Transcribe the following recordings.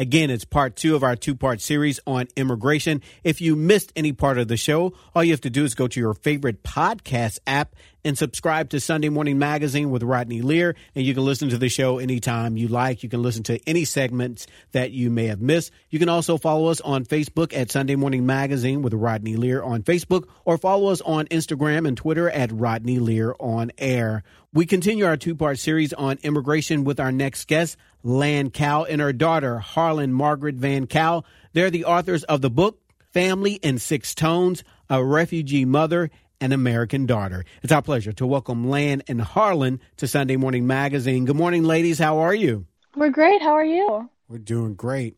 Again, it's part two of our two part series on immigration. If you missed any part of the show, all you have to do is go to your favorite podcast app and subscribe to Sunday Morning Magazine with Rodney Lear, and you can listen to the show anytime you like. You can listen to any segments that you may have missed. You can also follow us on Facebook at Sunday Morning Magazine with Rodney Lear on Facebook, or follow us on Instagram and Twitter at Rodney Lear on Air. We continue our two part series on immigration with our next guest, Lan Cao, and her daughter, Harlan Margaret Van Cao. They're the authors of the book, Family in Six Tones, A Refugee Mother and American Daughter. It's our pleasure to welcome Lan and Harlan to Sunday Morning Magazine. Good morning, ladies. How are you? We're great. How are you? We're doing great.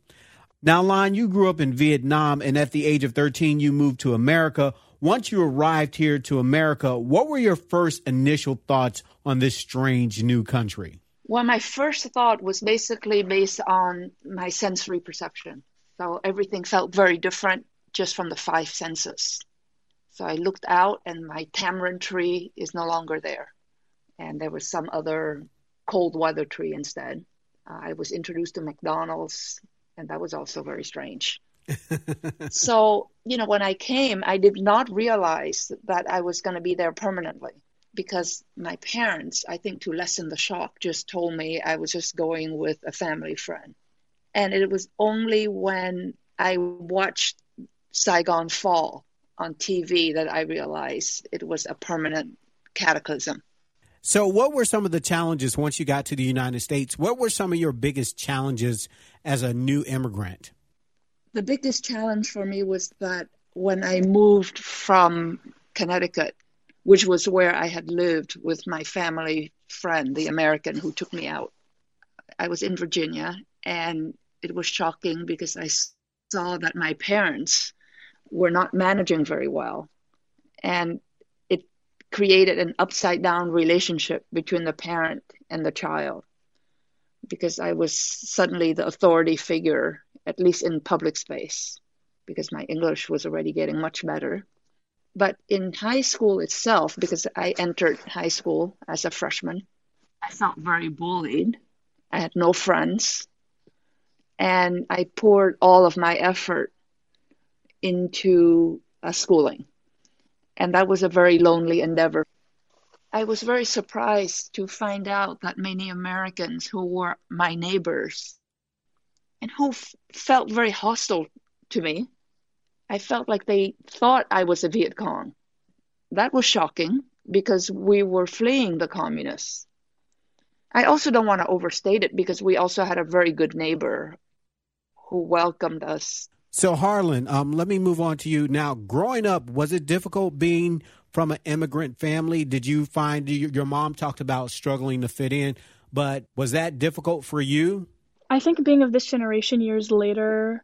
Now, Lan, you grew up in Vietnam, and at the age of 13, you moved to America. Once you arrived here to America, what were your first initial thoughts on this strange new country? Well, my first thought was basically based on my sensory perception. So everything felt very different just from the five senses. So I looked out, and my tamarind tree is no longer there. And there was some other cold weather tree instead. Uh, I was introduced to McDonald's, and that was also very strange. so, you know, when I came, I did not realize that I was going to be there permanently because my parents, I think to lessen the shock, just told me I was just going with a family friend. And it was only when I watched Saigon fall on TV that I realized it was a permanent cataclysm. So, what were some of the challenges once you got to the United States? What were some of your biggest challenges as a new immigrant? The biggest challenge for me was that when I moved from Connecticut, which was where I had lived with my family friend, the American who took me out, I was in Virginia, and it was shocking because I saw that my parents were not managing very well. And it created an upside down relationship between the parent and the child because I was suddenly the authority figure, at least in public space, because my English was already getting much better. But in high school itself, because I entered high school as a freshman, I felt very bullied. I had no friends. And I poured all of my effort into uh, schooling. And that was a very lonely endeavor. I was very surprised to find out that many Americans who were my neighbors and who f- felt very hostile to me, I felt like they thought I was a Viet Cong. That was shocking because we were fleeing the communists. I also don't want to overstate it because we also had a very good neighbor who welcomed us so, Harlan, um, let me move on to you now. Growing up, was it difficult being from an immigrant family? Did you find your mom talked about struggling to fit in, but was that difficult for you? I think being of this generation years later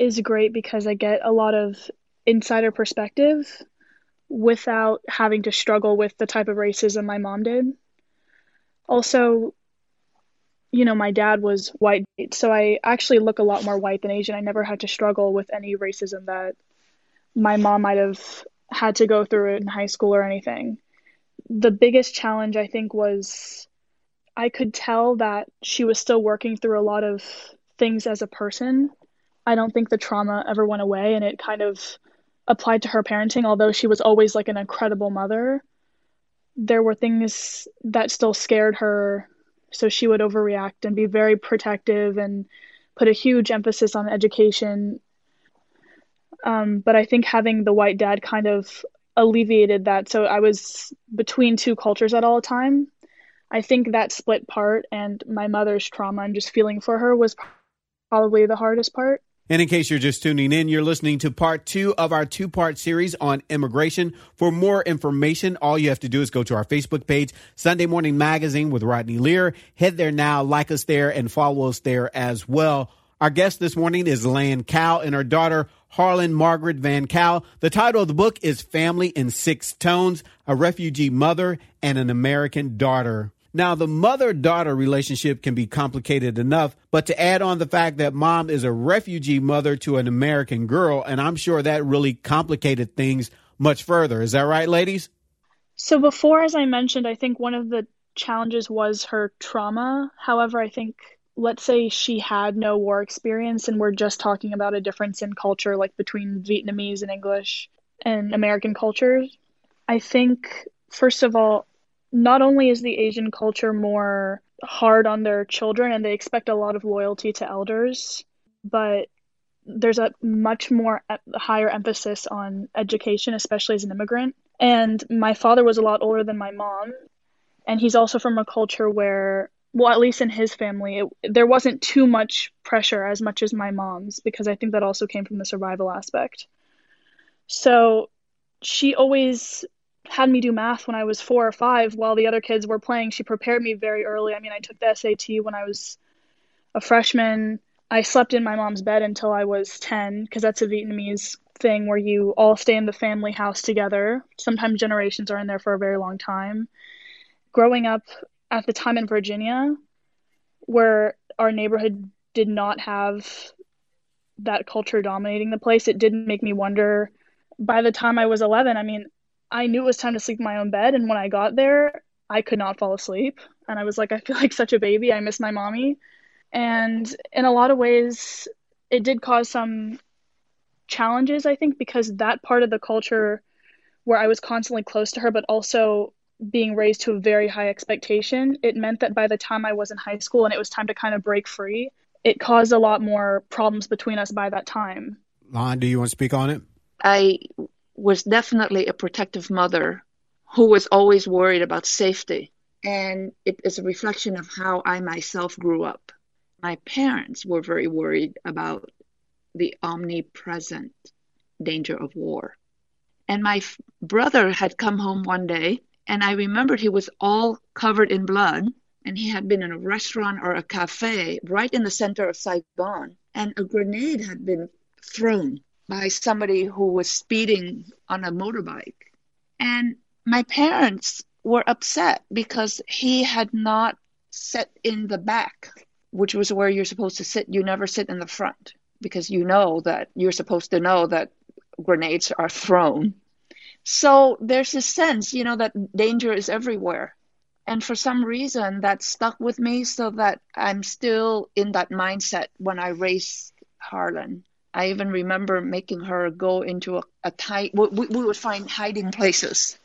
is great because I get a lot of insider perspective without having to struggle with the type of racism my mom did. Also, you know, my dad was white, so I actually look a lot more white than Asian. I never had to struggle with any racism that my mom might have had to go through it in high school or anything. The biggest challenge, I think, was I could tell that she was still working through a lot of things as a person. I don't think the trauma ever went away, and it kind of applied to her parenting, although she was always like an incredible mother. There were things that still scared her so she would overreact and be very protective and put a huge emphasis on education. Um, but I think having the white dad kind of alleviated that. So I was between two cultures at all time. I think that split part and my mother's trauma and just feeling for her was probably the hardest part. And in case you're just tuning in, you're listening to part two of our two part series on immigration. For more information, all you have to do is go to our Facebook page, Sunday Morning Magazine with Rodney Lear. Head there now, like us there, and follow us there as well. Our guest this morning is Lan Cao and her daughter, Harlan Margaret Van Cao. The title of the book is Family in Six Tones, a refugee mother and an American daughter. Now, the mother daughter relationship can be complicated enough, but to add on the fact that mom is a refugee mother to an American girl, and I'm sure that really complicated things much further. Is that right, ladies? So, before, as I mentioned, I think one of the challenges was her trauma. However, I think let's say she had no war experience and we're just talking about a difference in culture like between Vietnamese and English and American cultures, I think first of all, not only is the Asian culture more hard on their children and they expect a lot of loyalty to elders, but there's a much more higher emphasis on education, especially as an immigrant. And my father was a lot older than my mom, and he's also from a culture where, well, at least in his family, it, there wasn't too much pressure as much as my mom's because I think that also came from the survival aspect. So she always had me do math when I was four or five while the other kids were playing. She prepared me very early. I mean, I took the SAT when I was a freshman I slept in my mom's bed until I was 10 because that's a Vietnamese thing where you all stay in the family house together. Sometimes generations are in there for a very long time. Growing up at the time in Virginia, where our neighborhood did not have that culture dominating the place, it didn't make me wonder. By the time I was 11, I mean, I knew it was time to sleep in my own bed. And when I got there, I could not fall asleep. And I was like, I feel like such a baby. I miss my mommy. And in a lot of ways, it did cause some challenges, I think, because that part of the culture where I was constantly close to her, but also being raised to a very high expectation, it meant that by the time I was in high school and it was time to kind of break free, it caused a lot more problems between us by that time. Lan, do you want to speak on it? I was definitely a protective mother who was always worried about safety. And it is a reflection of how I myself grew up my parents were very worried about the omnipresent danger of war. And my f- brother had come home one day, and I remembered he was all covered in blood, and he had been in a restaurant or a cafe right in the center of Saigon, and a grenade had been thrown by somebody who was speeding on a motorbike. And my parents were upset because he had not sat in the back which was where you're supposed to sit. You never sit in the front because you know that you're supposed to know that grenades are thrown. So there's a sense, you know, that danger is everywhere. And for some reason, that stuck with me so that I'm still in that mindset when I race Harlan. I even remember making her go into a, a tight, we, we would find hiding places.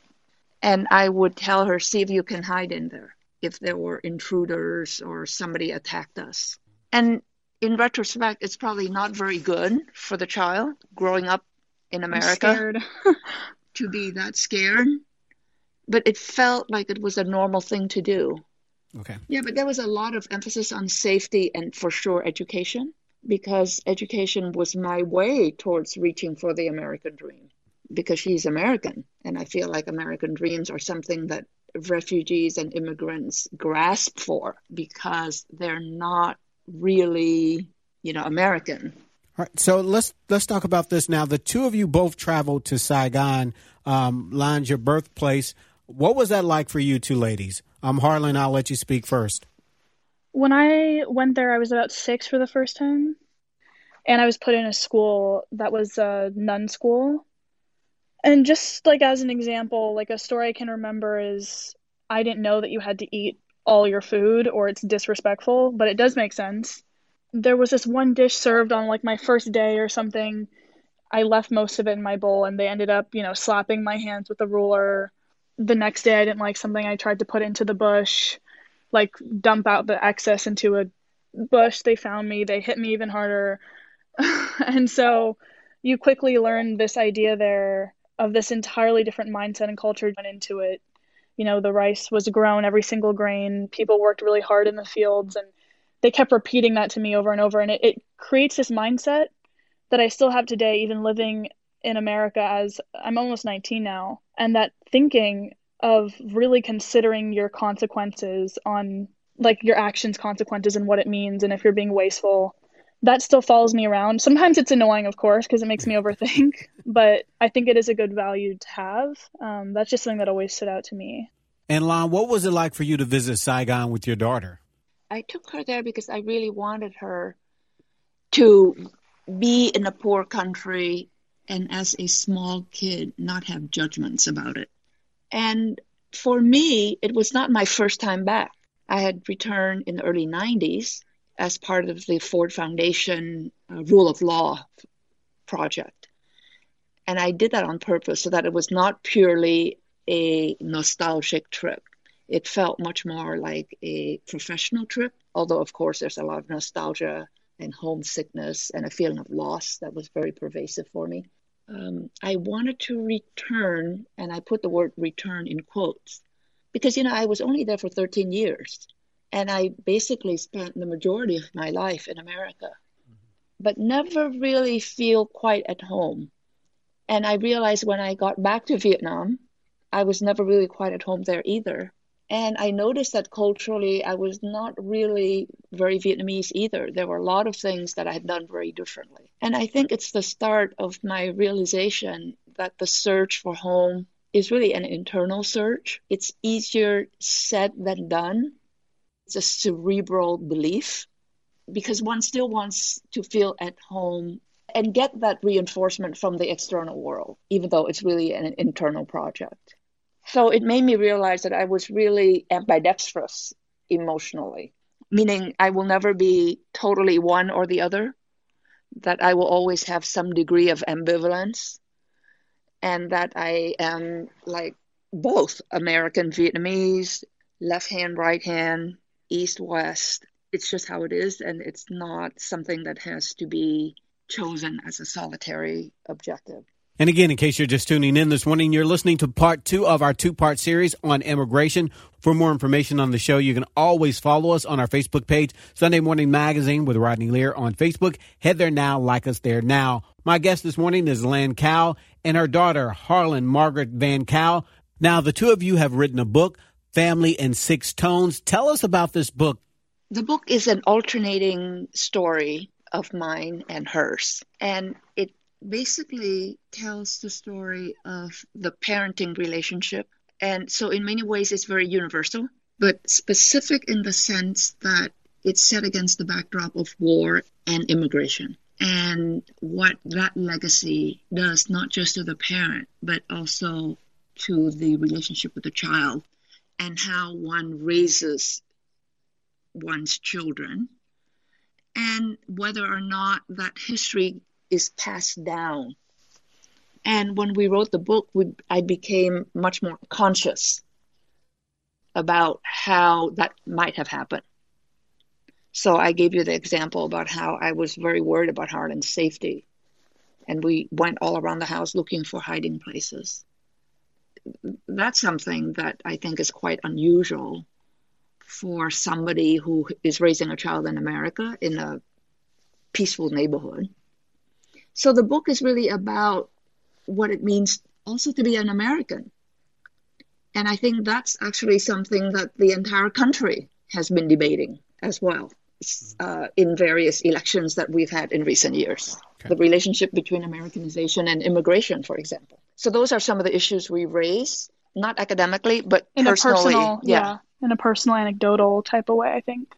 And I would tell her, see if you can hide in there if there were intruders or somebody attacked us. And in retrospect, it's probably not very good for the child growing up in America to be that scared. But it felt like it was a normal thing to do. Okay. Yeah, but there was a lot of emphasis on safety and for sure education because education was my way towards reaching for the American dream because she's American. And I feel like American dreams are something that refugees and immigrants grasp for because they're not really, you know, American. All right, so let's let's talk about this now. The two of you both traveled to Saigon, um, your birthplace. What was that like for you two ladies? Um, Harlan, I'll let you speak first. When I went there, I was about six for the first time, and I was put in a school that was a nun school, and just like as an example, like a story I can remember is I didn't know that you had to eat all your food or it's disrespectful, but it does make sense. There was this one dish served on like my first day or something. I left most of it in my bowl and they ended up, you know, slapping my hands with a ruler. The next day I didn't like something I tried to put into the bush, like dump out the excess into a bush. They found me, they hit me even harder. and so you quickly learn this idea there of this entirely different mindset and culture went into it. You know, the rice was grown every single grain. People worked really hard in the fields, and they kept repeating that to me over and over. And it, it creates this mindset that I still have today, even living in America as I'm almost 19 now. And that thinking of really considering your consequences on like your actions consequences and what it means and if you're being wasteful that still follows me around. Sometimes it's annoying, of course, because it makes me overthink, but I think it is a good value to have. Um, that's just something that always stood out to me. And Lan, what was it like for you to visit Saigon with your daughter? I took her there because I really wanted her to be in a poor country and as a small kid not have judgments about it. And for me, it was not my first time back. I had returned in the early 90s as part of the Ford Foundation uh, Rule of Law project. And I did that on purpose so that it was not purely a nostalgic trip. It felt much more like a professional trip, although, of course, there's a lot of nostalgia and homesickness and a feeling of loss that was very pervasive for me. Um, I wanted to return, and I put the word return in quotes, because, you know, I was only there for 13 years. And I basically spent the majority of my life in America, but never really feel quite at home. And I realized when I got back to Vietnam, I was never really quite at home there either. And I noticed that culturally, I was not really very Vietnamese either. There were a lot of things that I had done very differently. And I think it's the start of my realization that the search for home is really an internal search. It's easier said than done. It's a cerebral belief because one still wants to feel at home and get that reinforcement from the external world, even though it's really an internal project. So it made me realize that I was really ambidextrous emotionally, meaning I will never be totally one or the other, that I will always have some degree of ambivalence, and that I am like both American Vietnamese, left hand, right hand, east, west. It's just how it is, and it's not something that has to be chosen as a solitary objective. And again, in case you're just tuning in this morning, you're listening to part two of our two part series on immigration. For more information on the show, you can always follow us on our Facebook page, Sunday Morning Magazine with Rodney Lear on Facebook. Head there now, like us there now. My guest this morning is Lan Cao and her daughter, Harlan Margaret Van Cao. Now, the two of you have written a book, Family in Six Tones. Tell us about this book. The book is an alternating story of mine and hers. And it basically tells the story of the parenting relationship. And so, in many ways, it's very universal, but specific in the sense that it's set against the backdrop of war and immigration and what that legacy does, not just to the parent, but also to the relationship with the child and how one raises one's children and whether or not that history is passed down. And when we wrote the book, we, I became much more conscious about how that might have happened. So I gave you the example about how I was very worried about Harlan's safety. And we went all around the house looking for hiding places. That's something that I think is quite unusual for somebody who is raising a child in America in a peaceful neighborhood. So the book is really about what it means also to be an American. And I think that's actually something that the entire country has been debating as well uh, in various elections that we've had in recent years. Okay. The relationship between Americanization and immigration, for example. So those are some of the issues we raise, not academically, but in personally. A personal, yeah. yeah, in a personal, anecdotal type of way, I think.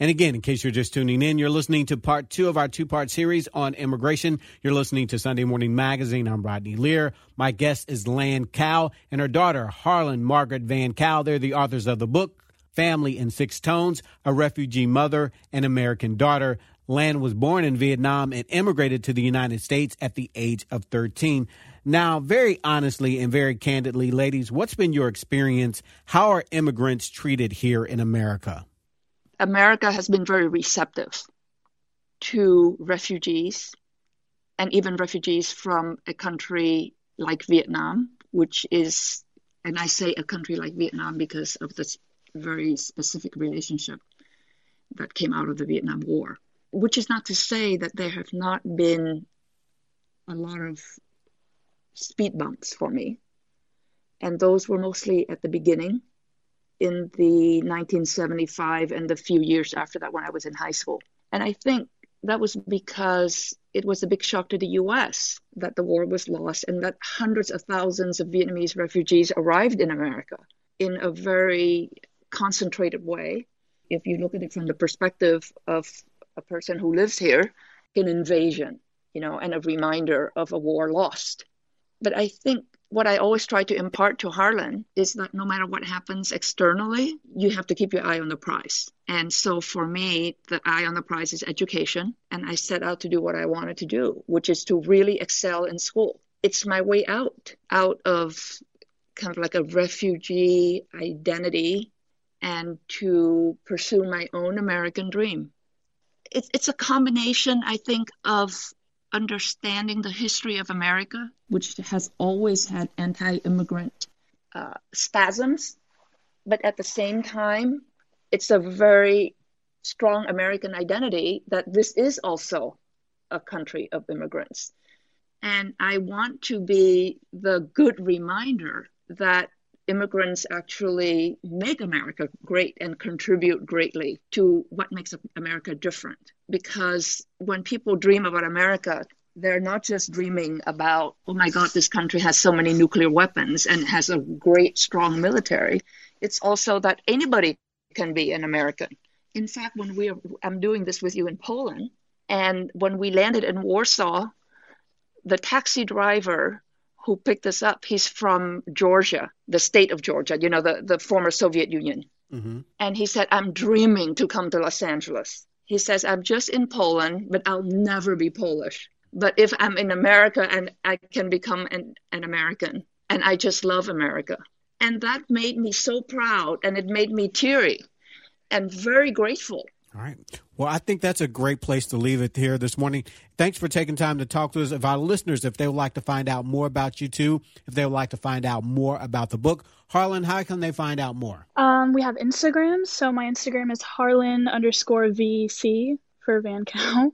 And again, in case you're just tuning in, you're listening to part two of our two part series on immigration. You're listening to Sunday Morning Magazine. I'm Rodney Lear. My guest is Lan Cao and her daughter, Harlan Margaret Van Cao. They're the authors of the book, Family in Six Tones, A Refugee Mother and American Daughter. Lan was born in Vietnam and immigrated to the United States at the age of 13. Now, very honestly and very candidly, ladies, what's been your experience? How are immigrants treated here in America? America has been very receptive to refugees and even refugees from a country like Vietnam, which is, and I say a country like Vietnam because of this very specific relationship that came out of the Vietnam War, which is not to say that there have not been a lot of speed bumps for me. And those were mostly at the beginning in the 1975 and the few years after that when I was in high school. And I think that was because it was a big shock to the US that the war was lost and that hundreds of thousands of Vietnamese refugees arrived in America in a very concentrated way. If you look at it from the perspective of a person who lives here, an invasion, you know, and a reminder of a war lost. But I think what I always try to impart to Harlan is that no matter what happens externally, you have to keep your eye on the prize. And so for me, the eye on the prize is education. And I set out to do what I wanted to do, which is to really excel in school. It's my way out, out of kind of like a refugee identity and to pursue my own American dream. It's, it's a combination, I think, of understanding the history of America, which has always had anti immigrant uh, spasms, but at the same time, it's a very strong American identity that this is also a country of immigrants. And I want to be the good reminder that immigrants actually make America great and contribute greatly to what makes America different. Because when people dream about America, they're not just dreaming about, oh my God, this country has so many nuclear weapons and has a great, strong military. It's also that anybody can be an American. In fact, when we are, I'm doing this with you in Poland, and when we landed in Warsaw, the taxi driver who picked this up, he's from Georgia, the state of Georgia, you know, the, the former Soviet Union. Mm-hmm. And he said, I'm dreaming to come to Los Angeles. He says, I'm just in Poland, but I'll never be Polish. But if I'm in America and I can become an, an American, and I just love America. And that made me so proud and it made me teary and very grateful all right. Well, I think that's a great place to leave it here this morning. Thanks for taking time to talk to us. If our listeners, if they would like to find out more about you too, if they would like to find out more about the book, Harlan, how can they find out more? Um, we have Instagram. So my Instagram is Harlan underscore VC for Van Cao.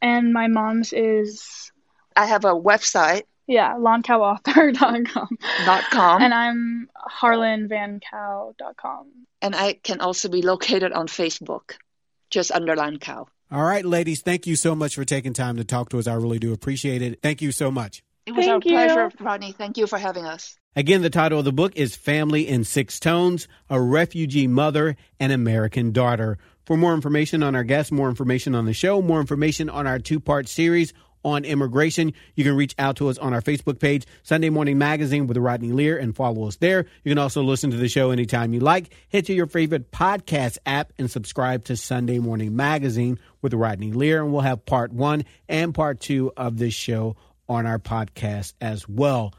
And my mom's is. I have a website. Yeah, lancaoauthor.com. Dot com. And I'm harlanvancao.com. And I can also be located on Facebook, just under Lan Cao. All right, ladies, thank you so much for taking time to talk to us. I really do appreciate it. Thank you so much. It was thank our pleasure, Rodney. Thank you for having us. Again, the title of the book is Family in Six Tones A Refugee Mother and American Daughter. For more information on our guests, more information on the show, more information on our two part series, on immigration. You can reach out to us on our Facebook page, Sunday Morning Magazine with Rodney Lear, and follow us there. You can also listen to the show anytime you like. Hit to your favorite podcast app and subscribe to Sunday Morning Magazine with Rodney Lear, and we'll have part one and part two of this show on our podcast as well.